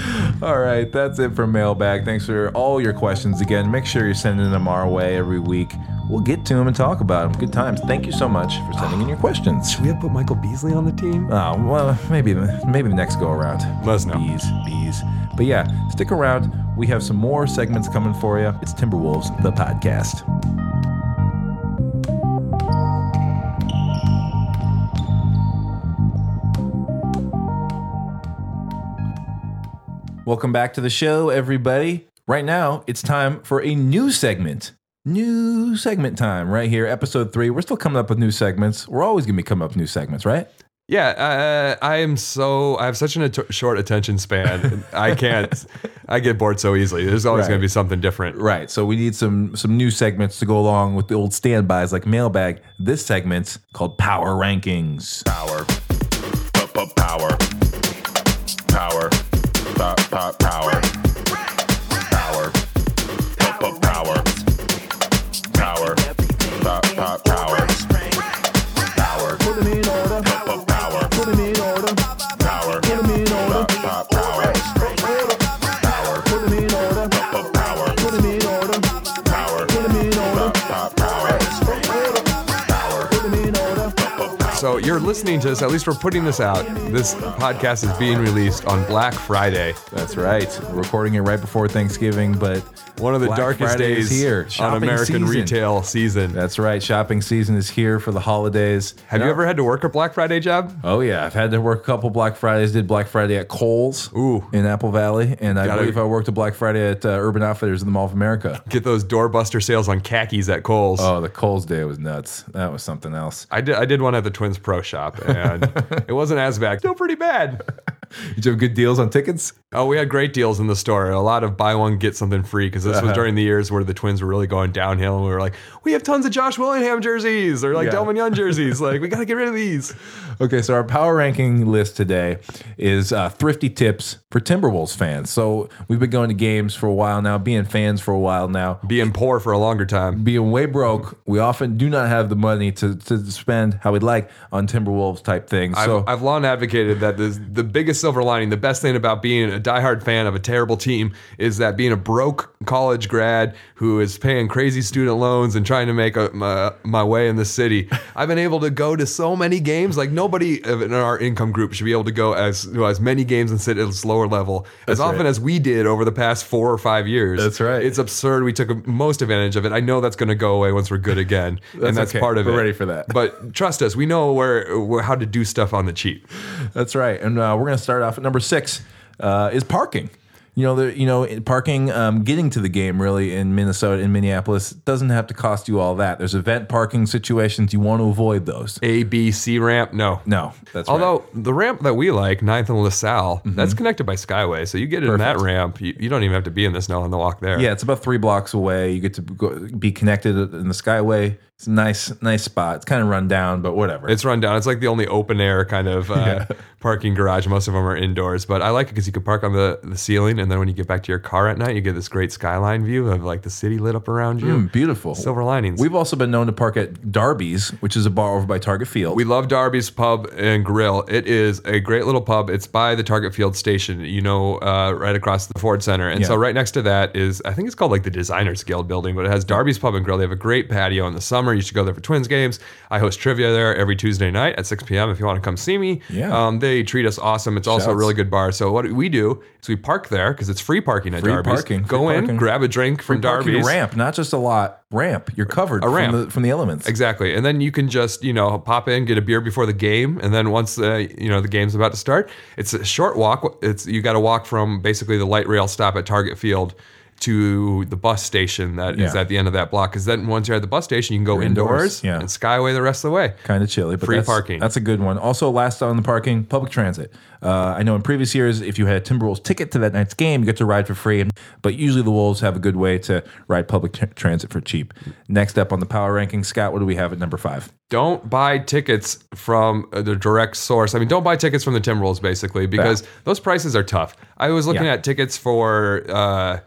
All right, that's it for mailbag. Thanks for all your questions again. Make sure you're sending them our way every week. We'll get to them and talk about them. Good times. Thank you so much for sending in your questions. Should we have put Michael Beasley on the team? Oh, well, maybe maybe the next go around. Let us know. Bees, bees. But yeah, stick around. We have some more segments coming for you. It's Timberwolves, the podcast. Welcome back to the show, everybody. Right now, it's time for a new segment. New segment time right here, episode three. We're still coming up with new segments. We're always going to be coming up with new segments, right? Yeah, uh, I am so I have such a at- short attention span. I can't. I get bored so easily. There's always Right. going to be something different. Right. So we need some some new segments to go along with the old standbys like mailbag. This segment's called Power Rankings. power, P- p- power, power, P- p- power, power, listening to this. At least we're putting this out. This podcast is being released on Black Friday, That's right. We're recording it right before Thanksgiving, but one of the Black darkest Friday is days here. on Shopping American season. retail season. That's right. Shopping season is here for the holidays. Have you ever had to work a Black Friday job? Oh yeah, I've had to work a couple Black Fridays. Did Black Friday at Kohl's Ooh. in Apple Valley, and I Gotta- believe I worked a Black Friday at uh, Urban Outfitters in the Mall of America. Get those doorbuster sales on khakis at Kohl's. Oh, the Kohl's day was nuts. That was something else. I did. I did one at the Twins Pro Shop, and it wasn't as bad. Still pretty bad. Did you have good deals on tickets? Oh, we had great deals in the store. A lot of buy one get something free because this Uh-huh. was during the years where the Twins were really going downhill, and we were like, we have tons of Josh Willingham jerseys or like Yeah. Delmon Young jerseys. like we got to get rid of these. Okay, so our power ranking list today is uh, thrifty tips for Timberwolves fans. So we've been going to games for a while now, being fans for a while now. Being poor for a longer time. Being way broke, we often do not have the money to, to spend how we'd like on Timberwolves type things. I've, So I've long advocated that the, the biggest silver lining. The best thing about being a diehard fan of a terrible team is that being a broke college grad who is paying crazy student loans and trying to make a, my, my way in the city, I've been able to go to so many games. Like nobody in our income group should be able to go as you know, as many games and sit at a lower level as often right. as we did over the past four or five years. That's right. It's absurd. We took most advantage of it. I know that's going to go away once we're good again, and that's okay. part of We're it. ready for that. But trust us, we know where, where how to do stuff on the cheap. That's right. And uh, we're going to start off at number six uh, is parking. You know, the, you know, parking, um, getting to the game really in Minnesota, in Minneapolis, doesn't have to cost you all that. There's event parking situations. You want to avoid those. A, B, C ramp? No. No, that's right. Although the ramp that we like, Ninth and LaSalle, that's connected by Skyway. So you get in that ramp, you, you don't even have to be in the snow on the walk there. Yeah, it's about three blocks away. You get to go, be connected in the Skyway. It's a nice, nice spot. It's kind of run down, but whatever. It's run down. It's like the only open air kind of uh, parking garage. Most of them are indoors, but I like it because you can park on the, the ceiling, and then when you get back to your car at night, you get this great skyline view of like the city lit up around you. Mm, beautiful. Silver linings. We've also been known to park at Darby's, which is a bar over by Target Field. We love Darby's Pub and Grill. It is a great little pub. It's by the Target Field Station, you know, uh, right across the Ford Center. And so right next to that is, I think it's called like the Designers Guild building, but it has Darby's Pub and Grill. They have a great patio in the summer. You should go there for Twins games. I host trivia there every Tuesday night at 6 p.m. if you want to come see me. Yeah. Um, they treat us awesome. It's also a really good bar. So what we do is we park there because it's free parking at Free Darby's. parking, Go free in, parking. grab a drink from parking Darby's. ramp, not just a lot. Ramp. You're covered A ramp. from the from the elements. Exactly, and then you can just you know pop in, get a beer before the game, and then once uh, you know the game's about to start, it's a short walk. It's you got to walk from basically the light rail stop at Target Field to the bus station that is Yeah. at the end of that block. Because then once you're at the bus station, you can go You're indoors, indoors, yeah. and skyway the rest of the way. kind of chilly, but Free that's, parking. That's a good one. Also, last on the parking, public transit. Uh, I know in previous years, if you had a Timberwolves ticket to that night's game, you get to ride for free. But usually, the Wolves have a good way to ride public tr- transit for cheap. Next up on the power ranking, Scott, what do we have at number five? Don't buy tickets from uh, the direct source. I mean, don't buy tickets from the Timberwolves basically because those prices are tough. I was looking Yeah. at tickets for. Uh,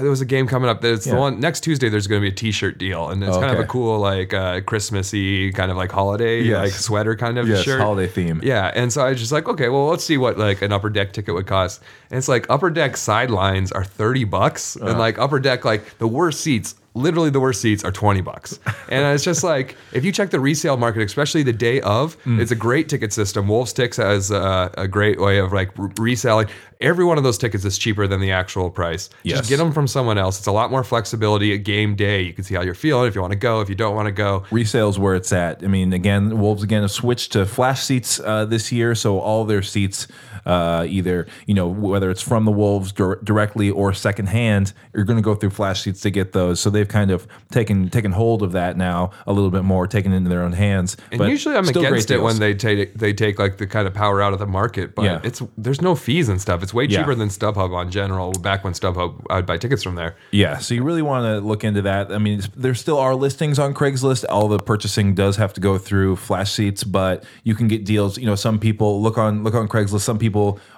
there was a game coming up. There's Yeah. the one next Tuesday. There's going to be a T-shirt deal, and it's kind of a cool, like uh, Christmassy kind of like holiday, Yes. like sweater kind of Yes, shirt. holiday theme. Yeah, and so I was just like, okay, well, let's see what like an upper deck ticket would cost. And it's like upper deck sidelines are thirty bucks, Uh-huh. and like upper deck, like the worst seats. Literally, the worst seats are twenty bucks, and it's just like if you check the resale market, especially the day of, Mm. it's a great ticket system. Wolves Tix has uh, a great way of like re- reselling. Every one of those tickets is cheaper than the actual price. Yes. Just get them from someone else. It's a lot more flexibility at game day. You can see how you're feeling if you want to go, if you don't want to go. Resales where it's at. I mean, again, Wolves again have switched to flash seats uh, this year, so all their seats, uh, either you know whether it's from the Wolves dir- directly or secondhand, you're going to go through flash seats to get those. So they've kind of taken taken hold of that now a little bit more, taken into their own hands. And But usually I'm against it when they take they take like the kind of power out of the market, but Yeah. it's there's no fees and stuff. It's way Yeah. cheaper than StubHub on general. Back when StubHub, I'd buy tickets from there. Yeah, so you really want to look into that. I mean, there still are listings on Craigslist. All the purchasing does have to go through flash seats, but you can get deals. You know, some people look on look on Craigslist. Some people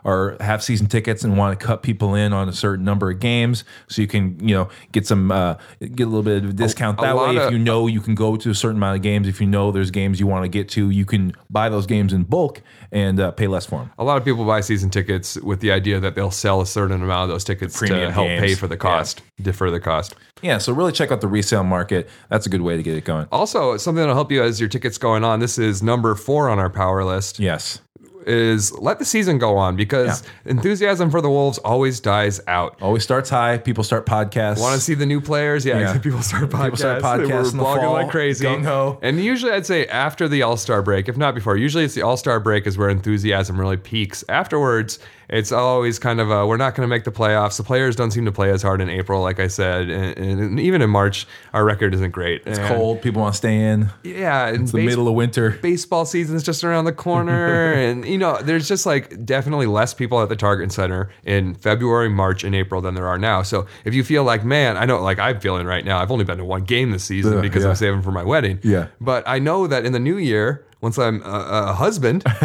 are have season tickets and want to cut people in on a certain number of games, so you can you know get some uh, get a little bit of a discount a that way. lot If you know you can go to a certain amount of games, if you know there's games you want to get to, you can buy those games in bulk and uh, pay less for them. A lot of people buy season tickets with the idea that they'll sell a certain amount of those tickets to help games. pay for the cost, defer the cost. Yeah, so really check out the resale market. That's a good way to get it going. Also, something that'll help you as your tickets going on. This is number four on our power list. Yes. Is let the season go on because enthusiasm for the Wolves always dies out. Always starts high. People start podcasts. Want to see the new players? Yeah, Yeah. people start podcasts. People start podcasts We're in the blogging fall, like crazy. gung-ho. And usually, I'd say after the All Star break, if not before. Usually, it's the All Star break is where enthusiasm really peaks. Afterwards, it's always kind of a, we're not going to make the playoffs. The players don't seem to play as hard in April, like I said, and, and even in March, our record isn't great. It's cold. People want to stay in. Yeah, and It's the middle of winter. baseball season's just around the corner and you know there's just like definitely less people at the target center in february march and april than there are now so if you feel like man i know like i'm feeling right now i've only been to one game this season Ugh, because yeah. i'm saving for my wedding Yeah. but i know that in the new year once I'm a, a husband,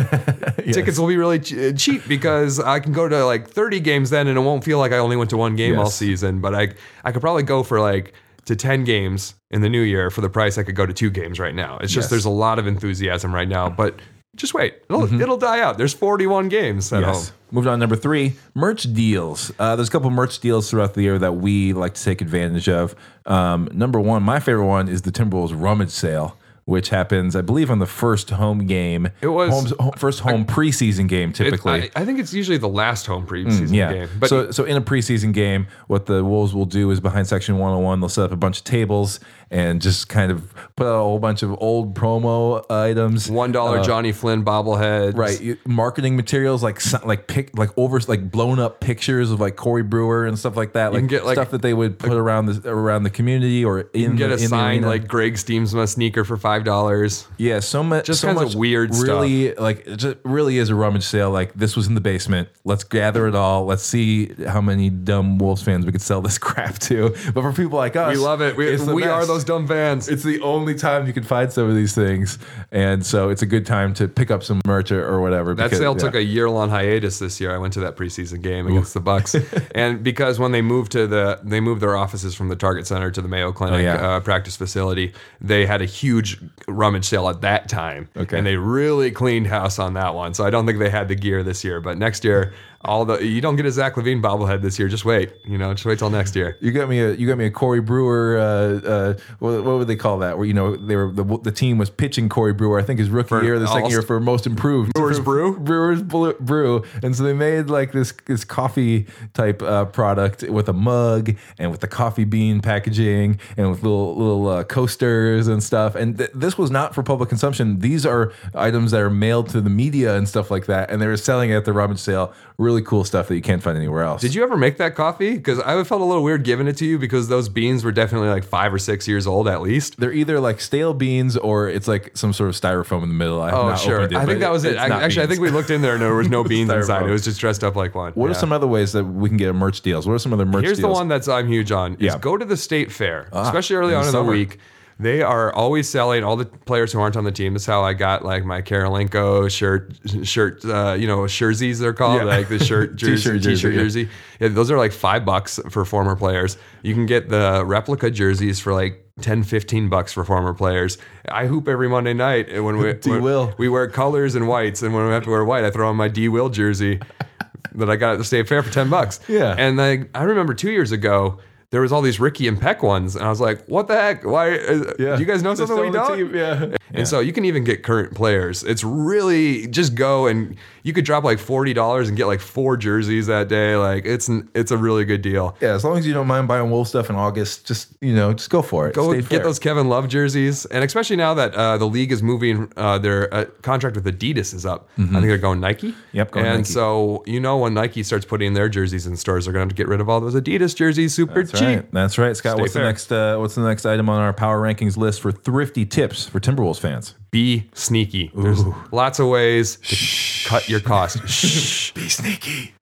tickets will be really ch- cheap because I can go to like 30 games then, and it won't feel like I only went to one game all season. But I I could probably go for like to 10 games in the new year for the price I could go to two games right now. It's just Yes. there's a lot of enthusiasm right now, but just wait. It'll, it'll die out. There's 41 games at Mm-hmm. Yes. home. Moving on, to number three, merch deals. Uh, there's a couple merch deals throughout the year that we like to take advantage of. Um, number one, my favorite one is the Timberwolves rummage sale, which happens, I believe, on the first home game. It was- Home's, home, first home preseason game, It- typically. I, I think it's usually the last home mm, preseason yeah. game. But so, so in a preseason game, what the Wolves will do is behind section 101, they'll set up a bunch of tables and just kind of put out a whole bunch of old promo items. one dollar Johnny Flynn bobblehead. uh, Right, marketing materials like like pic like over like blown up pictures of like Corey Brewer and stuff like that. Like, get, like, stuff that they would put around the around the community or in You can get the, a signed like Greg Stiemsma sneaker for five dollars. yeah, so much just so kinds of much weird stuff. Really, like it just really is a rummage sale. Like this was in the basement. Let's gather it all. Let's see how many dumb Wolves fans we could sell this crap to. But for people like us, We love it. We, we are best. Those dumb vans. It's the only time you can find some of these things, and so it's a good time to pick up some merch or, or whatever. That because- sale yeah. took a year long hiatus this year. I went to that preseason game against the Bucks, and because when they moved to the they moved their offices from the Target Center to the Mayo Clinic Oh, yeah. uh, practice facility, they had a huge rummage sale at that time, Okay. and they really cleaned house on that one. So I don't think they had the gear this year, but next year, all the you don't get a Zach LaVine bobblehead this year. Just wait, you know, just wait till next year. You got me a you got me a Corey Brewer. Uh, uh, what, what would they call that? Where you know they were the, the team was pitching Corey Brewer. I think his rookie year, the second all- year for most improved. Brewers Brew? Brewers Brew, and so they made like this this coffee type uh, product with a mug and with the coffee bean packaging and with little little uh, coasters and stuff. And th- this was not for public consumption. These are items that are mailed to the media and stuff like that, and they were selling it at the Robin sale. Really cool stuff that you can't find anywhere else. Did you ever make that coffee? Because I felt a little weird giving it to you because those beans were definitely like five or six years old at least. They're either like stale beans or it's like some sort of styrofoam in the middle. I have Oh, not sure. it, I think that was it. I, actually, I think we looked in there and there was no beans inside. It was just dressed up like one. What Yeah. are some other ways that we can get merch deals? What are some other merch Here's deals? the one that's I'm huge on. Is Yeah. Ah, go to the state fair, especially early in on the in the week. They are always selling all the players who aren't on the team. That's how I got like my Kirilenko shirt, shirt, uh, you know, jerseys they're called, Yeah. like the shirt jersey, T-shirt t-shirt jersey, yeah. jersey. Yeah, those are like five bucks for former players. You can get the replica jerseys for like 10, 15 bucks for former players. I hoop every Monday night, and when we D. Will. we wear colors and whites, and when we have to wear white, I throw on my D Will jersey that I got at the state fair for ten bucks. Yeah. and like I remember two years ago. There was all these Ricky and Pek ones, and I was like, "What the heck? Why? Uh, Yeah. Do you guys know They're something we don't?" the team, Yeah. And so you can even get current players. It's really just go and you could drop like forty dollars and get like four jerseys that day. Like it's an, it's a really good deal. Yeah, as long as you don't mind buying Wolf stuff in August, just you know, just go for it. Go Stay get fair. those Kevin Love jerseys, and especially now that uh, the league is moving, uh, their uh, contract with Adidas is up. I think they're going Nike. Mm-hmm. Yep, going and Nike. so you know when Nike starts putting their jerseys in stores, they're going to have to get rid of all those Adidas jerseys super That's right. That's right, Scott. Stay what's fair. the next? Uh, what's the next item on our power rankings list for thrifty tips for Timberwolves fans? Be sneaky. There's lots of ways to cut your cost. Shh. Be sneaky.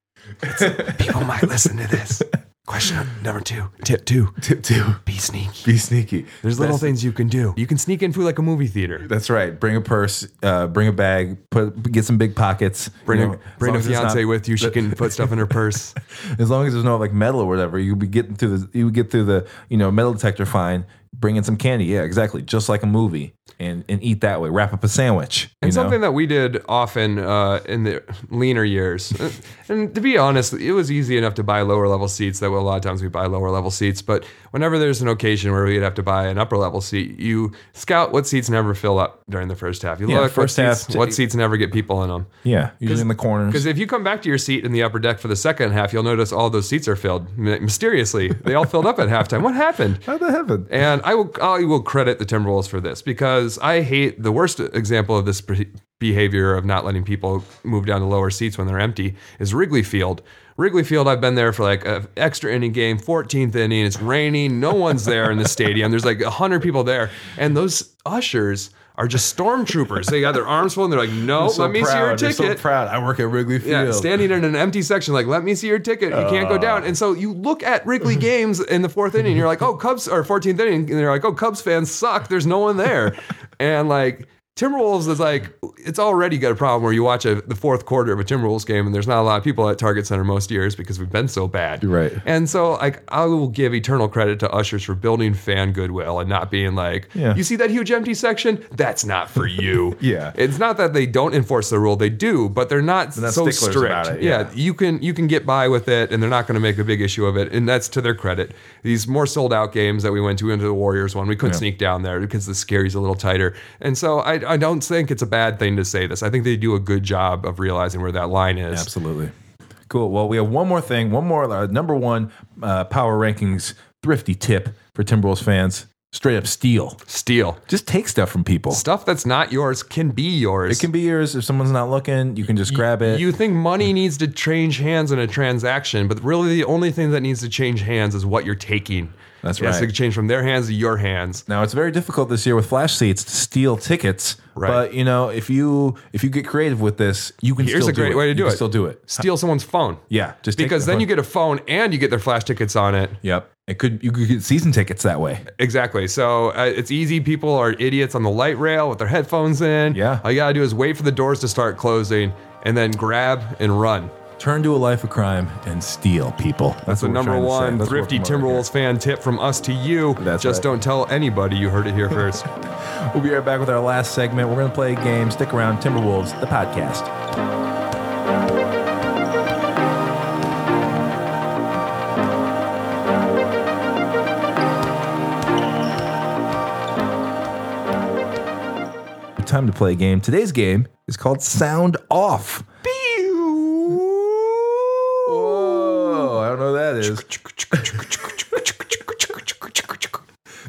People might listen to this. Question number two. Tip two. Tip two. Be sneaky. Be sneaky. There's little That's- things you can do. You can sneak in food like a movie theater. That's right. Bring a purse. Uh, bring a bag. Put get some big pockets. Bring you know, a as bring long a as it's fiance not- with you. She can put stuff in her purse. As long as there's no like metal or whatever, you'll be getting through the you would get through the you know metal detector fine. Bring in some candy. Yeah, exactly. Just like a movie, and and eat that way. Wrap up a sandwich. You And know? something that we did often uh, in the leaner years, and to be honest, it was easy enough to buy lower level seats. That a lot of times we buy lower level seats, but whenever there's an occasion where we'd have to buy an upper level seat, you scout what seats never fill up during the first half. You Yeah, look first what half seats, to- what seats never get people in them. yeah, usually in the corners. Because if you come back to your seat in the upper deck for the second half, you'll notice all those seats are filled mysteriously. They all filled up at halftime. What happened? How the heaven? And I will I will credit the Timberwolves for this because I hate the worst example of this behavior of not letting people move down to lower seats when they're empty is Wrigley Field. Wrigley Field, I've been there for like an extra inning game, 14th inning. It's raining. No one's there in the stadium. There's like 100 people there. And those ushers are just stormtroopers. They got their arms full and they're like, no, So let me see your proud. They're ticket. So proud. I work at Wrigley Field. Yeah, standing in an empty section, like, let me see your ticket. You can't go uh. down. And so you look at Wrigley games in the fourth inning, you're like, oh, Cubs, or 14th inning, and they're like, oh, Cubs fans suck. There's no one there. and like, Timberwolves is like it's already got a problem where you watch a, the fourth quarter of a Timberwolves game and there's not a lot of people at Target Center most years because we've been so bad. Right. And so like I will give eternal credit to ushers for building fan goodwill and not being like, Yeah. you see that huge empty section? That's not for you. Yeah. It's not that they don't enforce the rule, they do, but they're not, so strict. about it, yeah. yeah. you can you can get by with it and they're not going to make a big issue of it and that's to their credit. These more sold out games that we went to into the Warriors one, we couldn't sneak down there because the scary's a little tighter. And so I, I don't think it's a bad thing to say this. I think they do a good job of realizing where that line is. Absolutely. Cool. Well, we have one more thing, one more uh, number one uh, power rankings thrifty tip for Timberwolves fans. Straight up steal. Steal. Just take stuff from people. Stuff that's not yours can be yours. It can be yours if someone's not looking. You can just grab it. You think money needs to change hands in a transaction, but really the only thing that needs to change hands is what you're taking. That's right. to change from their hands to your hands. Now it's very difficult this year with flash seats to steal tickets. Right. But you know, if you if you get creative with this, you can. Here's still a great do way to do you can it. Still do it. Steal someone's phone. Yeah, just Because then phone. you get a phone and you get their flash tickets on it. Yep. It could you could get season tickets that way. Exactly. So uh, it's easy. People are idiots on the light rail with their headphones in. Yeah. All you gotta do is wait for the doors to start closing and then grab and run. Turn to a life of crime and steal people. That's, That's the number trying to say. one thrifty we're promoting here. Timberwolves fan tip from us to you. That's Just right. don't tell anybody you heard it here first. We'll be right back with our last segment. We're going to play a game. Stick around. Timberwolves, the podcast. Time to play a game. Today's game is called Sound Off. Whoa, I don't know what that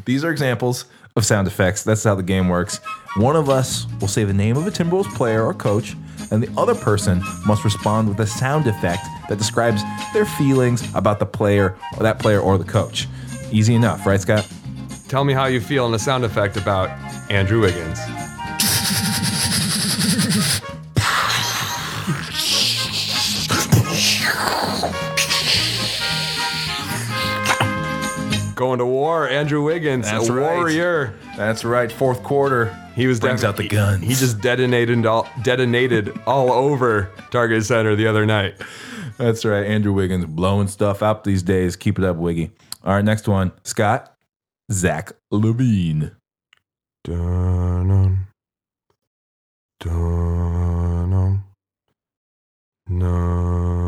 These are examples of sound effects. That's how the game works. One of us will say the name of a Timberwolves player or coach, and the other person must respond with a sound effect that describes their feelings about the player or that player or the coach. Easy enough, right, Scott? Tell me how you feel in a sound effect about Andrew Wiggins. Going to war, Andrew Wiggins, That's a right. warrior. That's right. Fourth quarter. He was brings def- out the guns. He just detonated all, detonated all over Target Center the other night. That's right. Andrew Wiggins blowing stuff up these days. Keep it up, Wiggy. All right, next one. Scott. Zach LaVine. Dun-dun. Dun-dun. Um, no, um, no.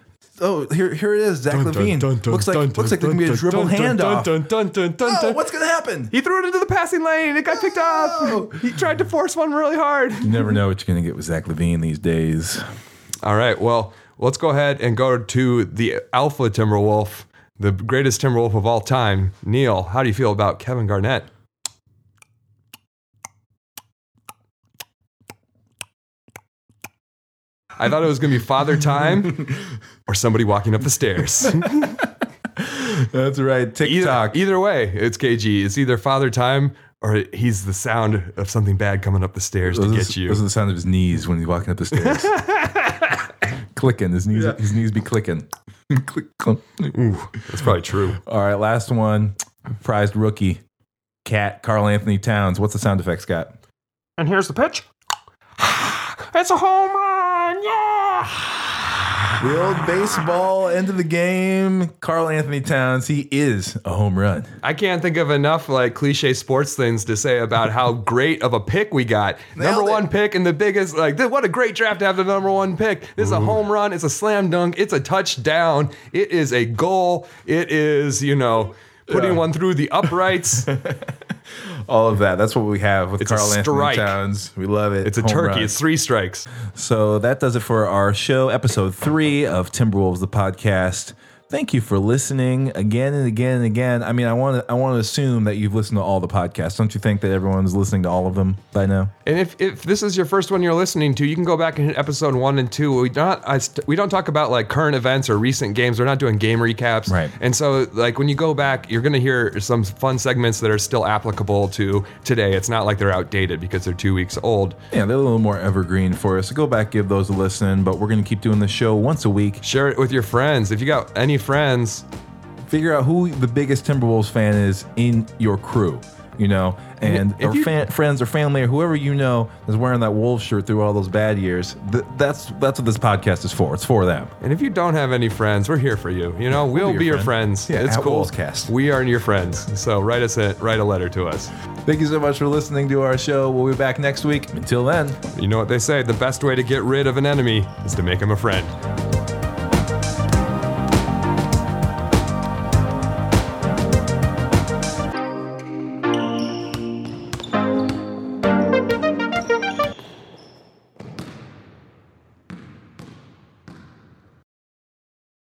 Oh, here, here it is. Zach dun, LaVine. dun, dun, looks like dun, looks like there dun, can be a dun, dribble dun, dun, handoff. Dun, dun, dun, dun, Oh, dun. what's gonna happen? He threw it into the passing lane. and It got picked up. Oh. He tried to force one really hard. You never know what you're gonna get with Zach LaVine these days. All right. Well, let's go ahead and go to the Alpha Timberwolf, the greatest Timberwolf of all time. Neil, how do you feel about Kevin Garnett? I thought it was going to be Father Time or somebody walking up the stairs. That's right. Either, TikTok. either way, it's KG. It's either Father Time or he's the sound of something bad coming up the stairs to get you. those are the sound of his knees when he's walking up the stairs. clicking. His knees. His knees be clicking. Click, click. Ooh, that's probably true. All right, last one. Prized rookie, Cat Carl Anthony Towns. What's the sound effect, Scott? And here's the pitch. It's a home run! Yeah! The old baseball end of the game. Carl Anthony Towns. He is a home run. I can't think of enough like cliche sports things to say about how great of a pick we got. Nailed number it. one pick and the biggest like th- what a great draft to have the number one pick. This is a home run. It's a slam dunk. It's a touchdown. It is a goal. It is you know putting Yeah. one through the uprights. All of that. That's what we have with It's Carl Anthony. Towns. We love it. It's a Home turkey. run. It's three strikes. So that does it for our show, episode three of Timberwolves, the podcast. Thank you for listening again and again and again. I mean, I want to I want to assume that you've listened to all the podcasts. Don't you think that everyone's listening to all of them by now? And if, if this is your first one you're listening to, you can go back and hit episode one and two. We not I st- we don't talk about like current events or recent games. We're not doing game recaps. Right. And so like when you go back, you're gonna hear some fun segments that are still applicable to today. It's not like they're outdated because they're two weeks old. Yeah, they're a little more evergreen for us. So go back, give those a listen. But we're gonna keep doing the show once a week. Share it with your friends. If you got any friends, Figure out who the biggest Timberwolves fan is in your crew. You know, and if or you- fan, friends or family or whoever you know is wearing that Wolves shirt through all those bad years. Th- that's that's what this podcast is for. It's for them. and if you don't have any friends, we're here for you. You know, we'll be your friend. friends. Yeah, it's at cool. Wolvescast. We are your friends. So write us a write a letter to us. Thank you so much for listening to our show. We'll be back next week. Until then. You know what they say: the best way to get rid of an enemy is to make him a friend.